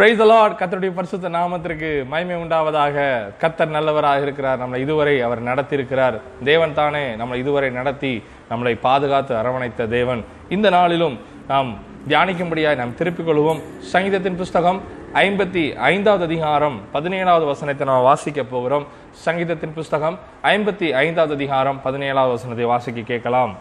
Price allot கத்தருடைய பரிசுத்த நாமத்திற்கு மய்மை உண்டாவதாக. கத்தர் நல்லவராக இருக்கிறார் நம்மளை இதுவரை அவர் நடத்தியிருக்கிறார். தேவன் தானே நம்மளை இதுவரை நடத்தி நம்மளை பாதுகாத்து அரவணைத்த தேவன். இந்த நாளிலும் நாம் தியானிக்கும்படியாக நாம் திருப்பிக் கொள்வோம். சங்கீதத்தின் புஸ்தகம் ஐம்பத்தி ஐந்தாவது அதிகாரம் பதினேழாவது வசனத்தை நாம் வாசிக்க போகிறோம். சங்கீதத்தின் புஸ்தகம் ஐம்பத்தி ஐந்தாவது அதிகாரம் பதினேழாவது வசனத்தை வாசிக்க கேட்கலாம்.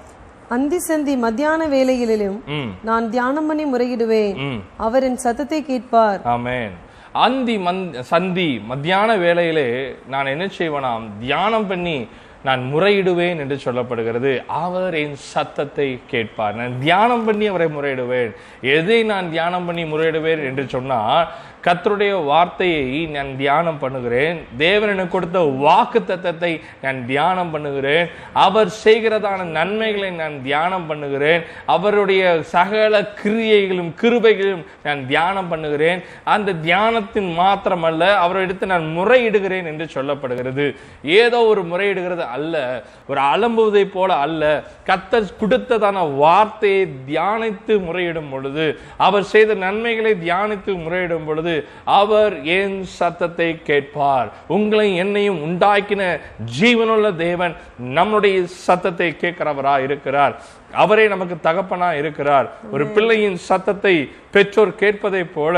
அந்தி சந்தி மத்தியான வேளையிலும் ம். நான் தியானம் பண்ணி முறையிடுவேன். அவர் என் சத்தத்தை கேட்பார். ஆமென். அந்தி மந் சந்தி மத்தியான வேளையிலே நான் என்ன செய்வேனாம்? தியானம் பண்ணி நான் முறையிடுவேன் என்று சொல்லப்படுகிறது. அவர் என் சத்தத்தை கேட்பார். நான் தியானம் பண்ணி அவரை முறையிடுவேன். எதை நான் தியானம் பண்ணி முறையிடுவேன் என்று சொன்னால் கத்தருடைய வார்த்தையை நான் தியானம் பண்ணுகிறேன். தேவன் எனக்கு கொடுத்த வாக்கு தத்தத்தை நான் தியானம் பண்ணுகிறேன். அவர் செய்கிறதான நன்மைகளை நான் தியானம் பண்ணுகிறேன். அவருடைய சகல கிரியைகளும் கிருபைகளும் நான் தியானம் பண்ணுகிறேன். அந்த தியானத்தின் மாத்திரமல்ல அவரிடத்து நான் முறையிடுகிறேன் என்று சொல்லப்படுகிறது. ஏதோ ஒரு முறையிடுகிறது அல்ல ஒரு அலம்புவதை போல அல்ல. கத்தர் கொடுத்ததான வார்த்தையை தியானித்து முறையிடும் பொழுது அவர் செய்த நன்மைகளை தியானித்து முறையிடும் பொழுது அவர் என் சத்தத்தை கேட்பார். உங்களை என்னையும் உண்டாக்கின ஜீவனுள்ள தேவன் நம்முடைய சத்தத்தை கேட்கிறவரா இருக்கிறார் அவரே நமக்கு தகப்பனா இருக்கிறார். ஒரு பிள்ளையின் சத்தத்தை பெற்றோர் கேட்பதை போல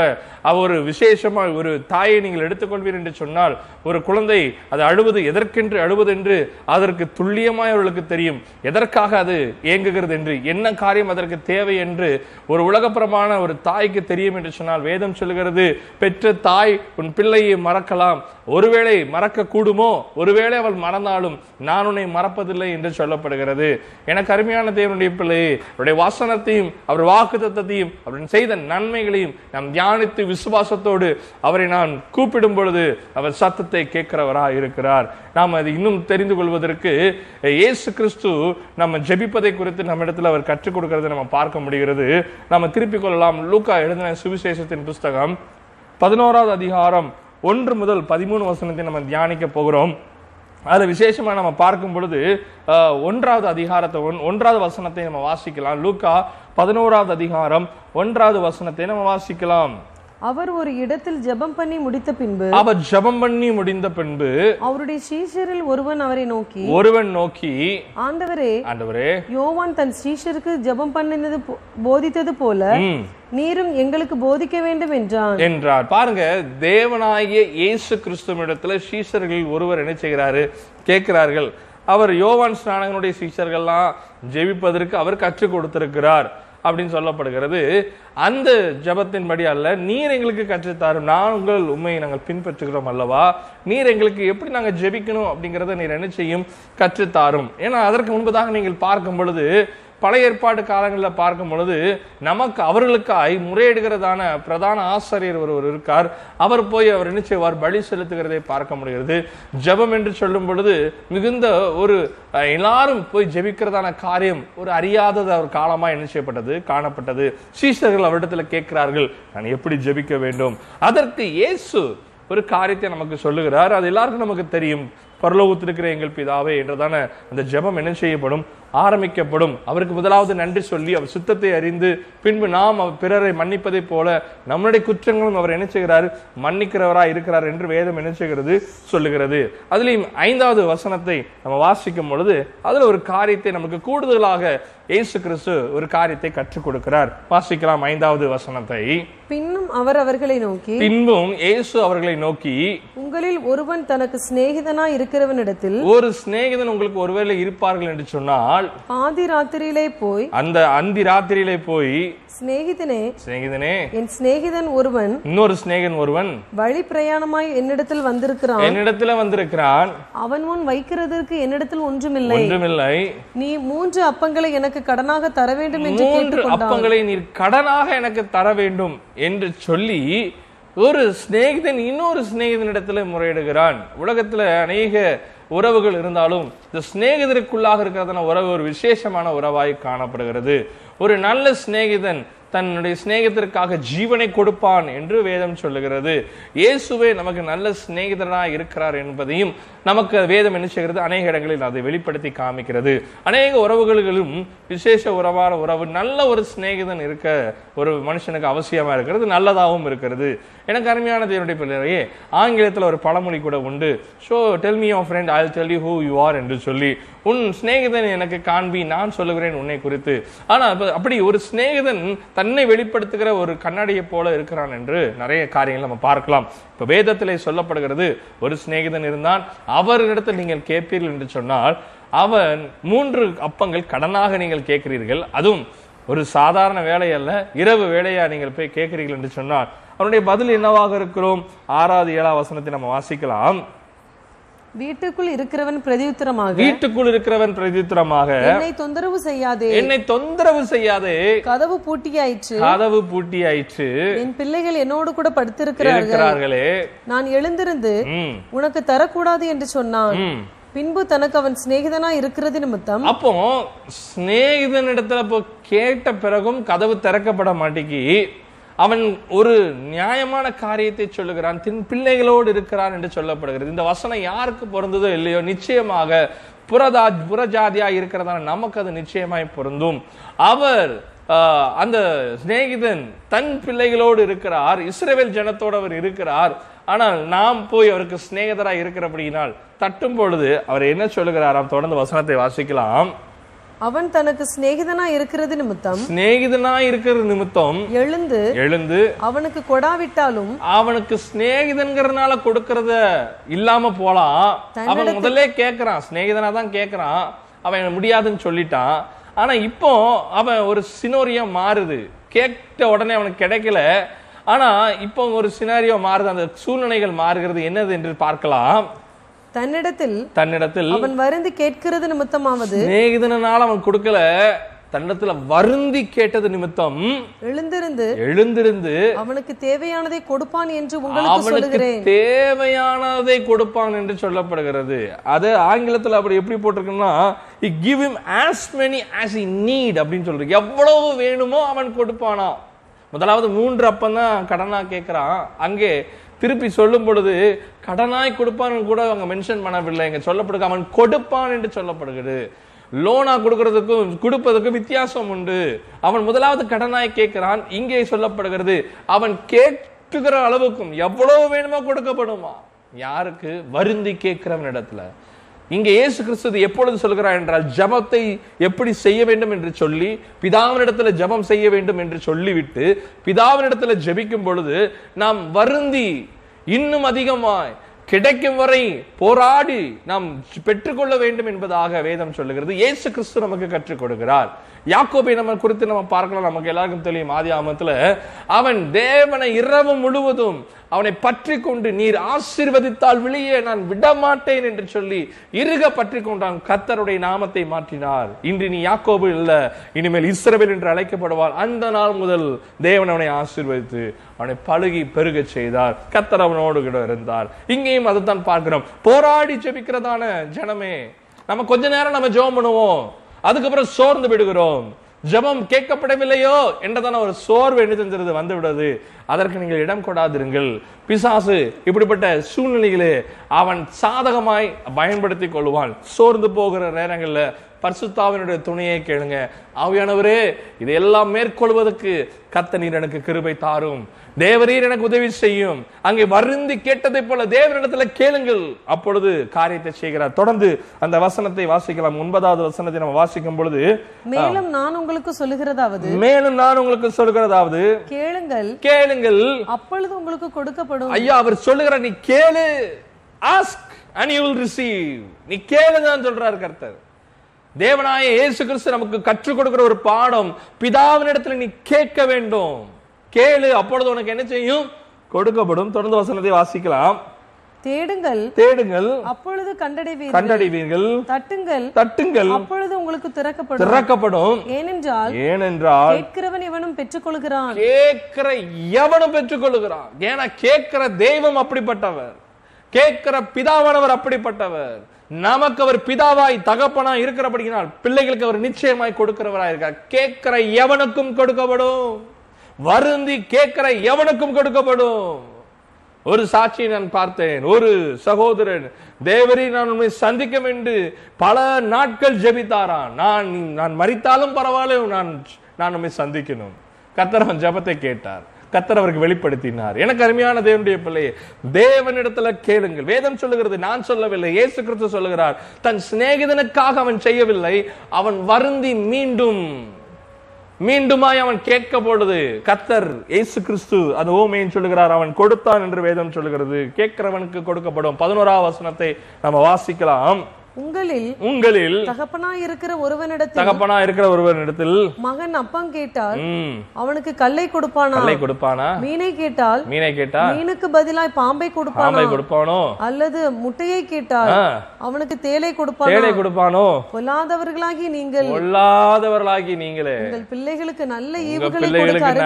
அவர் ஒரு விசேஷமா ஒரு தாயை நீங்கள் எடுத்துக்கொள்வீர் என்று சொன்னால் ஒரு குழந்தை அது அழுவது எதற்கென்று அழுவது என்று அதற்கு துல்லியமாய் அவர்களுக்கு தெரியும். எதற்காக அது இயங்குகிறது என்று என்ன காரியம் அதற்கு தேவை என்று ஒரு உலகப்புறமான ஒரு தாய்க்கு தெரியும் என்று சொன்னால் வேதம் சொல்லுகிறது பெற்ற தாய் உன் பிள்ளையை மறக்கலாம். ஒருவேளை மறக்க கூடுமோ ஒருவேளை அவள் மறந்தாலும் நான் உன்னை மறப்பதில்லை என்று சொல்லப்படுகிறது. எனக்கு அருமையான தேவனுடைய பிள்ளையே அவருடைய வாசனத்தையும் அவர் வாக்கு தத்தத்தையும் அவர் செய்த நன்மைகளையும் நாம் தியானித்து விசுவாசத்தோடு அவரை நான் கூப்பிடும் பொழுது அவர் சத்தத்தை கேட்கிறவரா இருக்கிறார். நாம் அது இன்னும் தெரிந்து கொள்வதற்கு இயேசு கிறிஸ்து நம்ம ஜெபிப்பதை குறித்து நம்ம இடத்துல அவர் கற்றுக் கொடுக்கறதை நம்ம பார்க்க முடிகிறது. நம்ம திருப்பிக் கொள்ளலாம். லூக்கா எழுதின சுவிசேஷத்தின் புஸ்தகம் பதினோராவது அதிகாரம் ஒன்று முதல் பதிமூணு வசனத்தை நம்ம தியானிக்க போகிறோம். அதுல விசேஷமாக நம்ம பார்க்கும் பொழுது ஒன்றாவது அதிகாரத்தை ஒன்- ஒன்றாவது வசனத்தை நம்ம வாசிக்கலாம். லூக்கா பதினோராவது அதிகாரம் ஒன்றாவது வசனத்தை நம்ம வாசிக்கலாம். அவர் ஒரு இடத்தில் ஜெபம் பண்ணி முடித்த பின்பு அவர் ஜெபம் பண்ணி முடிந்த பின்பு அவருடைய சீஷரில் ஒருவன் அவரை நோக்கி ஒருவன் நோக்கி ஆண்டவரே ஆண்டவரே யோவான் தன் சீஷருக்கு ஜெபம் பண்ணினது போதித்தது போல நீரும் எங்களுக்கு போதிக்க வேண்டும் என்றான். என்றார். பாருங்க தேவனாகிய இயேசு கிறிஸ்துவிடத்துல சீஷர்கள் ஒருவர் என்ன செய்கிறாரு? கேட்கிறார்கள். அவர் யோவான் ஸ்நானகனுடைய சீஷர்கள்லாம் ஜெபிப்பதற்கு அவர் கற்றுக் கொடுத்திருக்கிறார். அப்படின்னு சொல்லப்படுகிறது. அந்த ஜபத்தின்படி அல்ல நீர் எங்களுக்கு கற்றுத்தாரும். நான் உங்கள் உண்மையை நாங்கள் பின்பற்றுகிறோம் அல்லவா? நீர் எங்களுக்கு எப்படி நாங்கள் ஜெபிக்கணும் அப்படிங்கிறத நீர் என்ன செய்யும்? கற்றுத்தாரும். ஏன்னா அதற்கு முன்பதாக நீங்கள் பார்க்கும் பொழுது பழைய ஏற்பாடு காலங்களில் பார்க்கும் பொழுது நமக்கு அவர்களுக்காய் முறையிடுகிறதான பிரதான ஆசிரியர் ஒருவர் இருக்கார். அவர் போய் அவர் என்ன செய்வார்? பலி செலுத்துகிறதை பார்க்க முடிகிறது. ஜெபம் என்று சொல்லும் பொழுது மிகுந்த ஒரு எல்லாரும் போய் ஜெபிக்கிறதான காரியம் ஒரு அறியாதது அவர் காலமாக என்ன செய்யப்பட்டது? காணப்பட்டது. சீசர்கள் அவரிடத்தில் கேட்கிறார்கள் நான் எப்படி ஜெபிக்க வேண்டும்? அதற்கு இயேசு ஒரு காரியத்தை நமக்கு சொல்லுகிறார். அது எல்லாருக்கும் நமக்கு தெரியும். பரலோகத்திருக்கிற எங்கள் பிதாவே என்றதான அந்த ஜெபம் என்ன செய்யப்படும்? ஆரம்பிக்கப்படும். அவருக்கு முதலாவது நன்றி சொல்லி அவர் சுத்தத்தை அறிந்து பின்பு நாம் அவர் பிறரை மன்னிப்பதைப் போல நம்முடைய குற்றங்களும் அவர் என்ன செய்கிறார்? இருக்கிறார் என்று வேதம் என்ன செய்கிறது? சொல்லுகிறது. அதுலயும் ஐந்தாவது வசனத்தை நம்ம வாசிக்கும் பொழுது அதுல ஒரு காரியத்தை நமக்கு கூடுதலாக இயேசு கிறிஸ்து ஒரு காரியத்தை கற்றுக் கொடுக்கிறார். வாசிக்கலாம் ஐந்தாவது வசனத்தை. பின்னும் அவர் அவர்களை நோக்கி பின்பும் இயேசு அவர்களை நோக்கி உங்களில் ஒருவன் தனக்கு சிநேகிதனா இருக்கிறவனிடத்தில் ஒரு சிநேகிதன் உங்களுக்கு ஒருவேளை இருப்பார்கள் என்று சொன்னால் ஆதி ராத்திரியிலே போய் அந்த அந்தி ராத்திரியிலே போய் சிநேகிதனே சிநேகிதனே என் சிநேகிதன் ஒருவன் இன்னொரு சிநேகன் ஒருவன் வழி பிரயாணமாய் என்னிடத்தில் வந்திருக்கிறான். என்னிடத்துல வந்திருக்கிறான். அவன் முன் வைக்கிறதற்கு என்னிடத்தில் ஒன்றுமில்லை. ஒன்றுமில்லை. நீ மூன்று அப்பங்களை எனக்கு கடனாக தர வேண்டும் என்று மூன்று அப்பங்களை நீர் கடனாக எனக்கு தர வேண்டும் என்று சொல்லி ஒரு சிநேகிதன் இன்னொரு சிநேகிதனிடத்துல முறையிடுகிறான். உலகத்துல அநேக உறவுகள் இருந்தாலும் இந்த சிநேகிதருக்குள்ளாக இருக்கிறதான உறவு ஒரு விசேஷமான உறவாய் காணப்படுகிறது. ஒரு நல்ல சிநேகிதன் தன்னுடைய சிநேகிதருக்காக ஜீவனை கொடுப்பான் என்று வேதம் சொல்லுகிறது. இயேசுவே நமக்கு நல்ல சிநேகிதராக இருக்கிறார் என்பதையும் நமக்கு வேதம் என்ன செய்கிறது? அநேக இடங்களில் அதை வெளிப்படுத்தி காமிக்கிறது. அநேக உறவுகளிலும் விசேஷ உறவான உறவு நல்ல ஒரு சிநேகிதன் இருக்க ஒரு மனுஷனுக்கு அவசியமா இருக்கிறது நல்லதாகவும் இருக்கிறது. எனக்கு அருமையான தேவனுடைய பிள்ளையே ஆங்கிலத்தில் ஒரு பழமொழி கூட உண்டு. So tell me your friend I tell you who you are என்று சொல்லி உன் சிநேகிதன் எனக்கு காண்பி நான் சொல்லுகிறேன் உன்னை குறித்து. ஆனா அப்படி ஒரு சிநேகிதன் தன்னை வெளிப்படுத்துகிற ஒரு கண்ணாடியை போல இருக்கிறான் என்று நிறைய காரியங்கள் நம்ம பார்க்கலாம். இப்போ வேதத்திலே சொல்லப்படுகிறது ஒரு சிநேகிதன் இருந்தான் அவரிடத்தில் நீங்கள் கேட்பீர்கள் என்று சொன்னால் அவன் மூன்று அப்பங்கள் கடனாக நீங்கள் கேட்கிறீர்கள். அதுவும் ஒரு சாதாரண வேலை அல்ல இரவு வேலையா நீங்கள் போய் கேட்கிறீர்கள் என்று சொன்னால் அவனுடைய பதில் என்னவாக இருக்கிறோம்? ஆறாவது ஏழாவது வசனத்தை நம்ம வாசிக்கலாம். வீட்டுக்குள் இருக்கிறவன் பிரதியுத்தரமாக. வீட்டுக்குள் இருக்கிறவன் பிரதித்திரமாக என்னை தொந்தரவு செய்யாதே. என்னை தொந்தரவு செய்யாதே. கதவு பூட்டியாயிற்று. கதவு பூட்டியாயிற்று. என் பிள்ளைகள் என்னோடு கூட படுத்திருக்கிறார்கள். நான் எழுந்திருந்து உனக்கு தரக்கூடாது என்று சொன்னான். பின்பு தனக்கு அவன் சிநேகிதனா இருக்கிறது நிமித்தம் அப்போ சிநேகிதனிடத்துல இப்போ கேட்ட பிறகும் கதவு திறக்கப்பட மாட்டேங்கி அவன் ஒரு நியாயமான காரியத்தை சொல்லுகிறான் தின் பிள்ளைகளோடு இருக்கிறான் என்று சொல்லப்படுகிறது. இந்த வசனம் யாருக்கு பொருந்ததோ இல்லையோ நிச்சயமாக புறதா புறஜாதியா இருக்கிறதான நமக்கு அது நிச்சயமாய் பொருந்தும். அவர் ஆஹ், அந்த சிநேகிதன் தன் பிள்ளைகளோடு இருக்கிறார் இஸ்ரேவேல் ஜனத்தோடு அவர் இருக்கிறார். ஆனால் நாம் போய் அவருக்கு சிநேகிதராய் இருக்கிறபடியினால் தட்டும் பொழுது அவர் என்ன சொல்லுகிறாராம்? தொடர்ந்து வசனத்தை வாசிக்கலாம். அவன் தனக்கு சிநேகிதனா இருக்கிறது நிமித்தம் சிநேகிதனா இருக்கிற நிமித்தம் எழுந்து எழுந்து அவனுக்கு கொடாவிட்டாலும் அவனுக்கு சிநேகிதன்கிறதுனால கொடுக்கறத இல்லாம போலாம் அவன் முதல்ல கேக்குறான். சிநேகிதனா தான் கேக்குறான். அவன் முடியாதுன்னு சொல்லிட்டான். ஆனா இப்போ அவன் ஒரு சினோரியா மாறுது. கேட்ட உடனே அவனுக்கு கிடைக்கல. ஆனா இப்போ ஒரு சினாரியோ மாறுது. அந்த சூழ்நிலைகள் மாறுகிறது. என்னது என்று பார்க்கலாம். தன்னிடத்தில் தன்னிடத்தில் அவன் வருந்தி கேட்கிறது நிமித்தமாவது சிநேகிதனால அவன் கொடுக்கல தன்னிடத்துல வருந்தி கேட்டது நிமித்தம் எழுந்திருந்து எழுந்திருந்து அவனுக்கு தேவையானதை கொடுப்பான் என்று உங்களுக்கு அவனுக்கு சொல்லுகிறேன். தேவையானதை கொடுப்பான் என்று சொல்லப்படுகிறது. அது ஆங்கிலத்துல அப்படி எப்படி போட்டிருக்குன்னா give him as many as he need அப்படின்னு சொல்றது. எவ்வளவு வேணுமோ அவன் கொடுப்பானா முதலாவது மூன்று அப்பம் தான் கடனா கேட்கிறான். அங்கே திருப்பி சொல்லும் பொழுது கடனாய் கொடுப்பான்னு கூட அவங்க மென்ஷன் பண்ணவில்லை. இங்க சொல்லப்படுது அவன் கொடுப்பான் என்று சொல்லப்படுகிறது. லோனா கொடுக்கறதுக்கும் கொடுப்பதற்கும் வித்தியாசம் உண்டு. அவன் முதலாவது கடனாய் கேட்கிறான். இங்கே சொல்லப்படுகிறது அவன் கேட்டுகிற அளவுக்கும் எவ்வளவு வேணுமோ கொடுக்கப்படுமா? யாருக்கு? வருந்தி கேட்கிறவன் இடத்துல இங்கே இயேசு கிறிஸ்து எப்பொழுது சொல்கிறார் என்றால் ஜெபத்தை எப்படி செய்ய வேண்டும் என்று சொல்லி பிதாவினிடத்தில் ஜெபம் செய்ய வேண்டும் என்று சொல்லிவிட்டு பிதாவினிடத்தில் ஜபிக்கும் பொழுது நாம் வருந்தி இன்னும் அதிகமாய் கிடைக்கும் வரை போராடி நாம் பெற்றுக்கொள்ள வேண்டும் என்பதாக வேதம் சொல்லுகிறது. இயேசு கிறிஸ்து நமக்கு கற்றுக் கொடுக்கிறார். யாக்கோபை நம்ம குறித்து நம்ம பார்க்கலாம். நமக்கு எல்லாருக்கும் தெரியும். ஆதி ஆமத்துல அவன் தேவனை இரவு முழுவதும் அவனை பற்றி கொண்டு நீர் ஆசீர்வதித்தால் வெளியே நான் விடமாட்டேன் என்று சொல்லி இறுக பற்றி கொண்டான் கத்தருடைய நாமத்தை மாற்றினார். இன்று நீ யாக்கோபு இல்ல. இனிமேல் இஸ்ரவேல் என்று அழைக்கப்படுவார். அந்த நாள் முதல் தேவன் அவனை ஆசீர்வதித்து அவனை பழுகி பெருகச் செய்தார். கத்தர் அவனோடு கூட இருந்தார். இங்கேயும் அதைத்தான் பார்க்கிறோம். போராடி ஜெபிக்கிறதான ஜனமே நம்ம கொஞ்ச நேரம் நம்ம ஜோம் பண்ணுவோம். அதுக்கப்புறம் சோர்ந்து விடுகிறோம். ஜெபம் கேட்கப்படவில்லையோ என்றதான ஒரு சோர்வு என்ன செஞ்சிருது? வந்து விடுது. அதற்கு நீங்கள் இடம் கொடாதிருங்கள். பிசாசு இப்படிப்பட்ட சூழ்நிலைகளே அவன் சாதகமாய் பயன்படுத்தி கொள்வான். சோர்ந்து போகிற நேரங்களில் பரிசுத்தாவினுடைய துணையை கேளுங்க. ஆவியானவரே இதையெல்லாம் மேற்கொள்வதற்கு கத்த நீர் எனக்கு கிருபை தாரும். தேவரீர் எனக்கு உதவி செய்யும். அங்கே வருந்தி கேட்டதை போல தேவனிடத்துல கேளுங்கள். அப்பொழுது காரியத்தை செய்கிறார். தொடர்ந்து அந்த வசனத்தை வாசிக்கலாம். ஒன்பதாவது வசனத்தை நம்ம வாசிக்கும் பொழுது மேலும் நான் உங்களுக்கு சொல்லுகிறதாவது மேலும் நான் உங்களுக்கு சொல்கிறதாவது கேளுங்கள். கேளுங்கள். அப்பொழுது உங்களுக்கு கொடுக்கப்படும். ஐயா அவர் சொல்லுகிற நீ கேளு ask and you will receive நீ கேளுதான் சொல்றாரு கர்த்தர். தேவனாய இயேசு கிறிஸ்து நமக்கு கற்றுக் கொடுக்கிற ஒரு பாடம். பிதாவினிடத்துல நீ கேட்க வேண்டும். கேளு அப்பொழுது உனக்கு என்ன செய்யும்? கொடுக்கப்படும். தொடர்ந்து வசனத்தை வாசிக்கலாம். தேடுங்கள். தேடுங்கள். அப்பொழுது கண்டடைவீர்கள். கண்டடைவீர்கள். தட்டுங்கள். தட்டுங்கள். அப்பொழுது உங்களுக்கு திறக்கப்படும். திறக்கப்படும். ஏனென்றால் ஏனென்றால் கேட்கிறவன் எவனும் பெற்றுக்கொள்கிறான். கேட்கிற எவனும் பெற்றுக்கொள்ளுகிறான் ஏன்னா கேட்கிற தெய்வம் அப்படிப்பட்டவர். கேட்கிற பிதாவானவர் அப்படிப்பட்டவர். நமக்கு அவர் பிதாவாய் தகப்பனாய் இருக்கிறபடினால் பிள்ளைகளுக்கு அவர் நிச்சயமாய் கொடுக்கிறவராய் இருக்கார் கேட்கிற எவனுக்கும் கொடுக்கப்படும்? வருந்தி கேட்கிற எவனுக்கும் கொடுக்கப்படும்? ஒரு சாட்சியை நான் பார்த்தேன். ஒரு சகோதரன் தேவரி நான் உண்மை சந்திக்க என்று பல நாட்கள் ஜெபித்தாரா நான் நான் மறித்தாலும் பரவாயில்ல நான் நான் உண்மை சந்திக்கணும். கர்த்தர் அவன் ஜெபத்தை கேட்டார். கத்தர் அவருக்கு வெளிப்படுத்தினார். எனக்கு அருமையான தேவனுடைய பிள்ளையே தேவனிடத்துல கேளுங்கள். வேதம் சொல்லுகிறது நான் சொல்லவில்லை இயேசு கிறிஸ்து சொல்லுகிறார் தன் சிநேகிதனுக்காக அவன் செய்யவில்லை அவன் வருந்தி மீண்டும் மீண்டுமாய் அவன் கேட்க போடுது கத்தர் இயேசு கிறிஸ்து அந்த ஓமையின் சொல்லுகிறார் அவன் கொடுத்தான் என்று வேதம் சொல்லுகிறது. கேட்கிறவனுக்கு கொடுக்கப்படும் பதினோராவது வசனத்தை நம்ம வாசிக்கலாம். உங்களில் உங்களில் தகப்பனாய் இருக்கிற ஒருவனிடத்தில் தகப்பனா இருக்கிற ஒருவனிடத்தில் மகன் அப்பம் கேட்டால் அவனுக்கு கல்லை கொடுப்பானா? கல்லை கொடுப்பானா? மீனை கேட்டால் மீனை கேட்டா மீனுக்கு பதிலாய் பாம்பை கொடுப்பானா? பாம்பை கொடுப்பானோ? அல்லது முட்டையை கேட்டால் அவனுக்கு தேலை கொடுப்பானா? தேடை கொடுப்பானோ? பொல்லாதவர்களாகி நீங்கள் கொள்ளாதவர்களாகி நீங்களே உங்கள் பிள்ளைகளுக்கு நல்ல ஈவுகளை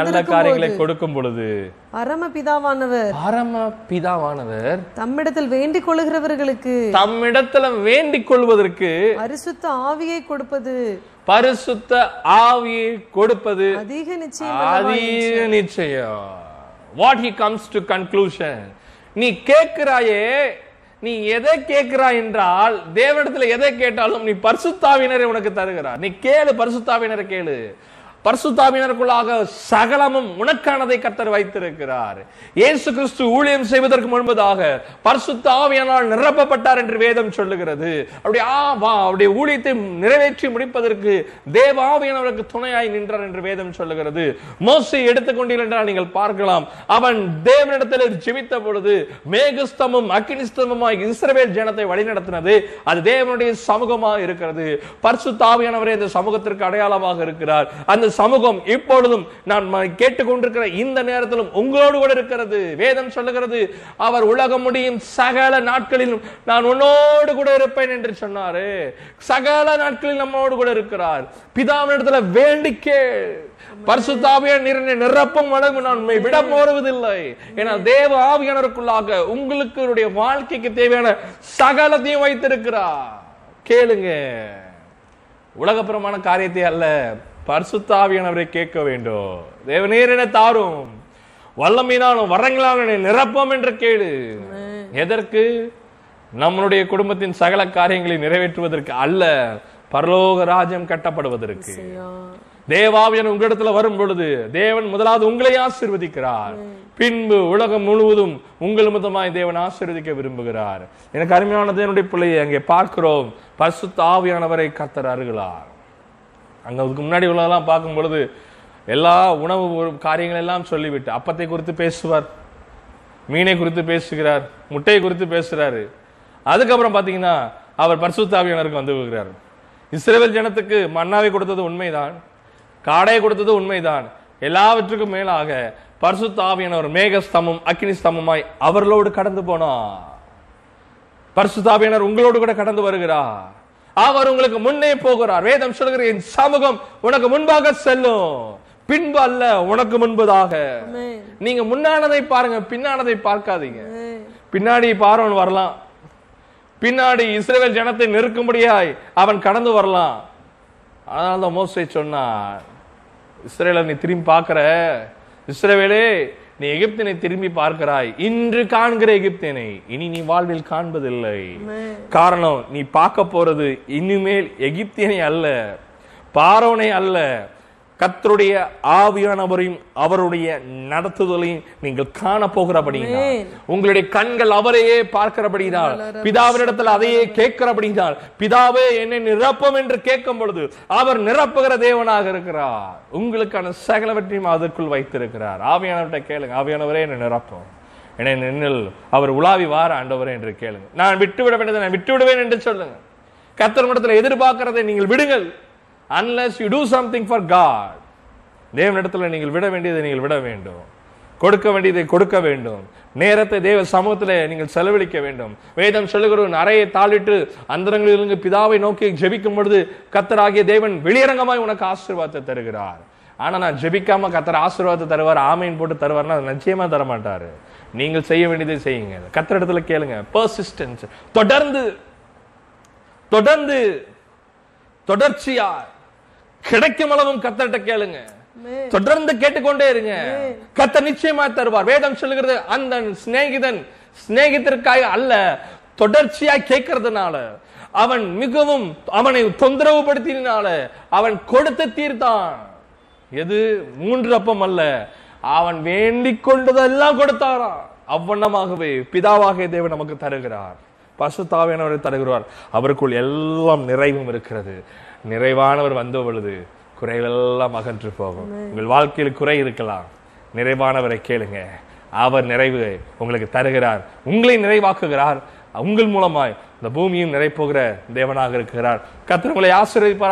நல்ல காரியங்களை கொடுக்கும் பொழுது பரம பிதாவானவர் பரம பிதாவானவர் தம்மிடத்தில் வேண்டிக் கொள்கிறவர்களுக்கு தம்மிடத்துல வேண்டிக் கொள்வதற்கு பரிசுத்த ஆவியை கொடுப்பது. பரிசுத்த ஆவியை கொடுப்பது. அதிக நிச்சயம் அதீத நிச்சயம். What he comes to conclusion நீ கேட்கிறாயே நீ எதை கேட்கிறாய் என்றால் தேவனிடத்துல எதை கேட்டாலும் நீ பரிசுத்தாவினரை உனக்கு தருகிறார். நீ கேளு பரிசுத்தாவினரை கேளு. பரிசுத்தாவினருக்குள்ளாக சகலமும் உனக்கானதை கத்தர் வைத்திருக்கிறார். இயேசு கிறிஸ்து ஊழியம் செய்வதற்கு முன்பதாக பரிசுத்த ஆவியானால் நிரப்பப்பட்டார் என்று வேதம் சொல்லுகிறது. அப்படி ஆ வா அவருடைய ஊழியத்தை நிறைவேற்றி முடிப்பதற்கு தேவ ஆவியானவருக்கு துணையாய் நின்றார் என்று வேதம் சொல்லுகிறது. மோசை எடுத்துக்கொண்டீர்கள் என்றால் நீங்கள் பார்க்கலாம். அவன் தேவனிடத்தில் ஜெபித்த பொழுது மேகஸ்தமும் அக்கினிஸ்தமுமாய் இஸ்ரவேல் ஜனத்தை வழிநடத்தினது. அது தேவனுடைய சமூகமாக இருக்கிறது. பரிசுத்தாவியானவரே இந்த சமூகத்திற்கு அடையாளமாக இருக்கிறார். அந்த சமூகம் இப்பொழுதும் நான் கேட்டுக்கொண்டிருக்கிற இந்த நேரத்திலும் உங்களோடு கூட இருக்கிறது. வேதம் சொல்லுகிறது அவர் உலகம் முடியும் சகல நாட்களிலும் நான் உன்னோடு கூட இருப்பேன் என்று சொன்னாரு. சகல நாட்களில் நம்மோடு கூட இருக்கிறார். பிதாவினிடத்துல வேண்டிக்கே பரிசுத்தாவிய நிரப்பும் அளவு நான் உண்மை விட போறதில்லை. ஏன்னா தேவ ஆவியானருக்குள்ளாக உங்களுக்கு வாழ்க்கைக்கு தேவையான சகலத்தையும் வைத்திருக்கிறார். கேளுங்க. உலகப்புறமான காரியத்தை அல்ல பரிசுத்தாவியானவரை கேட்க வேண்டும். தேவநீர் என தாரும். வல்லமையினாலும் வரங்களாலும் என்னை நிரப்பம் என்று கேளு. எதற்கு? நம்மளுடைய குடும்பத்தின் சகல காரியங்களை நிறைவேற்றுவதற்கு அல்ல பரலோக ராஜ்யம் கட்டப்படுவதற்கு. தேவாவியன் உங்களிடத்துல வரும் பொழுது தேவன் முதலாவது உங்களை ஆசீர்வதிக்கிறார். பின்பு உலகம் முழுவதும் உங்கள் முதமாய் தேவன் ஆசீர்வதிக்க விரும்புகிறார். எனக்கு அருமையான தேவனுடைய பிள்ளையை அங்கே பார்க்கிறோம். பரிசுத்த ஆவியானவரை கத்தர் அருகிறார் அங்க அதுக்கு முன்னாடி உள்ளதெல்லாம் பார்க்கும் பொழுது எல்லா உணவு ஒரு- காரியங்கள் எல்லாம் சொல்லிவிட்டு அப்பத்தை குறித்து பேசுவார் மீனை குறித்து பேசுகிறார் முட்டையை குறித்து பேசுகிறாரு அதுக்கப்புறம் பார்த்தீங்கன்னா அவர் பரிசுத்தாவியானருக்கு வந்து விடுகிறார் இஸ்ரேல் ஜனத்துக்கு மன்னாவை கொடுத்தது உண்மைதான் காடையை கொடுத்தது உண்மைதான். எல்லாவற்றுக்கும் மேலாக பரிசுத்த ஆவியானவர் மேக ஸ்தமமாய் அவர்களோடு கடந்து போனார். பரிசுத்தாவியனர் உங்களோடு கூட கடந்து வருகிறார். அவர் உங்களுக்கு முன்னே போகிறார். வேதம் சொல்கிற என் சமூகம் உனக்கு முன்பாக செல்லும். பின்பு அல்ல உனக்கு முன்பதாக. நீங்க முன்னானதை பாருங்க பின்னானதை பார்க்காதீங்க. பின்னாடி பார்வன் வரலாம். பின்னாடி இஸ்ரவேல் ஜனத்தை நெருக்கும்படியாய் அவன் கடந்து வரலாம். அதனால தான் மோசே சொன்னார் இஸ்ரேலை நீ திரும்பி பார்க்கிற. இஸ்ரவேலே நீ எகிப்தினை திரும்பி பார்க்கிறாய். இன்று காண்கிற எகிப்தினை இனி நீ வாழ்வில் காண்பதில்லை. காரணம் நீ பார்க்க போறது இனிமேல் எகிப்தியனை அல்ல பாரோனை அல்ல கர்த்தருடைய ஆவியானவரையும் அவருடைய நடத்துதலையும் நீங்கள் காண போகிறபடியினால் உங்களுடைய கண்கள் அவரையே பார்க்கிறபடியினால். பிதாவினிடத்தில் அதையே கேட்கிறபடியினால். பிதாவே என்னை நிரப்பும் என்று கேட்கும் பொழுது அவர் நிரப்புகிற தேவனாக இருக்கிறார். உங்களுக்கான சகலவற்றையும் அதற்குள் வைத்திருக்கிறார். ஆவியானவர்கிட்ட கேளுங்க. ஆவியானவரே என்னை நிரப்பும் என்னை நின்னில் அவர் உலாவி வார ஆண்டவரே என்று கேளுங்க. நான் விட்டு விட வேண்டியதை நான் விட்டு விடுவேன் என்று சொல்லுங்க. கர்த்தர் இடத்துல எதிர்பார்க்கிறதை நீங்கள் விடுங்கள். Unless you do something for God தேவனிடத்தில் நீங்கள் விட வேண்டியதை நீங்கள் விட வேண்டும். கொடுக்க வேண்டியதை கொடுக்க வேண்டும். நேரத்தை தேவ சமூகத்தில் நீங்கள் செலவழிக்க வேண்டும். வேதம் சொல்லுகிற ஒரு அறையை தாளிட்டு அந்தரங்களிலிருந்து பிதாவை நோக்கி ஜெபிக்கும் பொழுது கத்தராகிய தேவன் வெளியரங்கமாய் உனக்கு ஆசீர்வாதத்தை தருகிறார். ஆனா நான் ஜெபிக்காம கத்தர் ஆசீர்வாதத்தை தருவார் ஆமையின் போட்டு தருவார்னா அது நிச்சயமா தர மாட்டாரு நீங்கள் செய்ய வேண்டியதை செய்யுங்க. கத்தர் இடத்துல கேளுங்க. பர்சிஸ்டன்ஸ் தொடர்ந்து தொடர்ந்து தொடர்ச்சியா கிடைக்கும் அளவும் கத்தர்கிட்ட கேளுங்க. தொடர்ந்து கேட்டுக்கொண்டே இருங்க. கத்த நிச்சயமா தருவார். வேதம் சொல்லுகிறது அந்த சிநேகிதன் சிநேகிதருக்காக அல்ல தொடர்ச்சியா கேட்கறதுனால அவன் மிகவும் அவனை தொந்தரவு படுத்தினால அவன் கொடுத்து தீர்த்தான். எது? மூன்று அப்பம் அல்ல. அவன் வேண்டிக் கொண்டதெல்லாம் கொடுத்தாராம். அவ்வண்ணமாகவே பிதாவாகிய தேவன் நமக்கு தருகிறார். பசுத்தாவியானவரை தருகிறார். அவருக்குள் எல்லாம் நிறைவும் இருக்கிறது. நிறைவானவர் வந்த பொழுது குறைவெல்லாம் அகன்று போகும். உங்கள் வாழ்க்கையில் குறை இருக்கலாம். நிறைவானவரை கேளுங்க. அவர் நிறைவு உங்களுக்கு தருகிறார். உங்களை நிறைவாக்குகிறார். உங்கள் மூலமாய் இந்த பூமியும் நிறைப்போகிற தேவனாக இருக்கிறார். கர்த்தர் உங்களை ஆசீர்வதிப்பாரா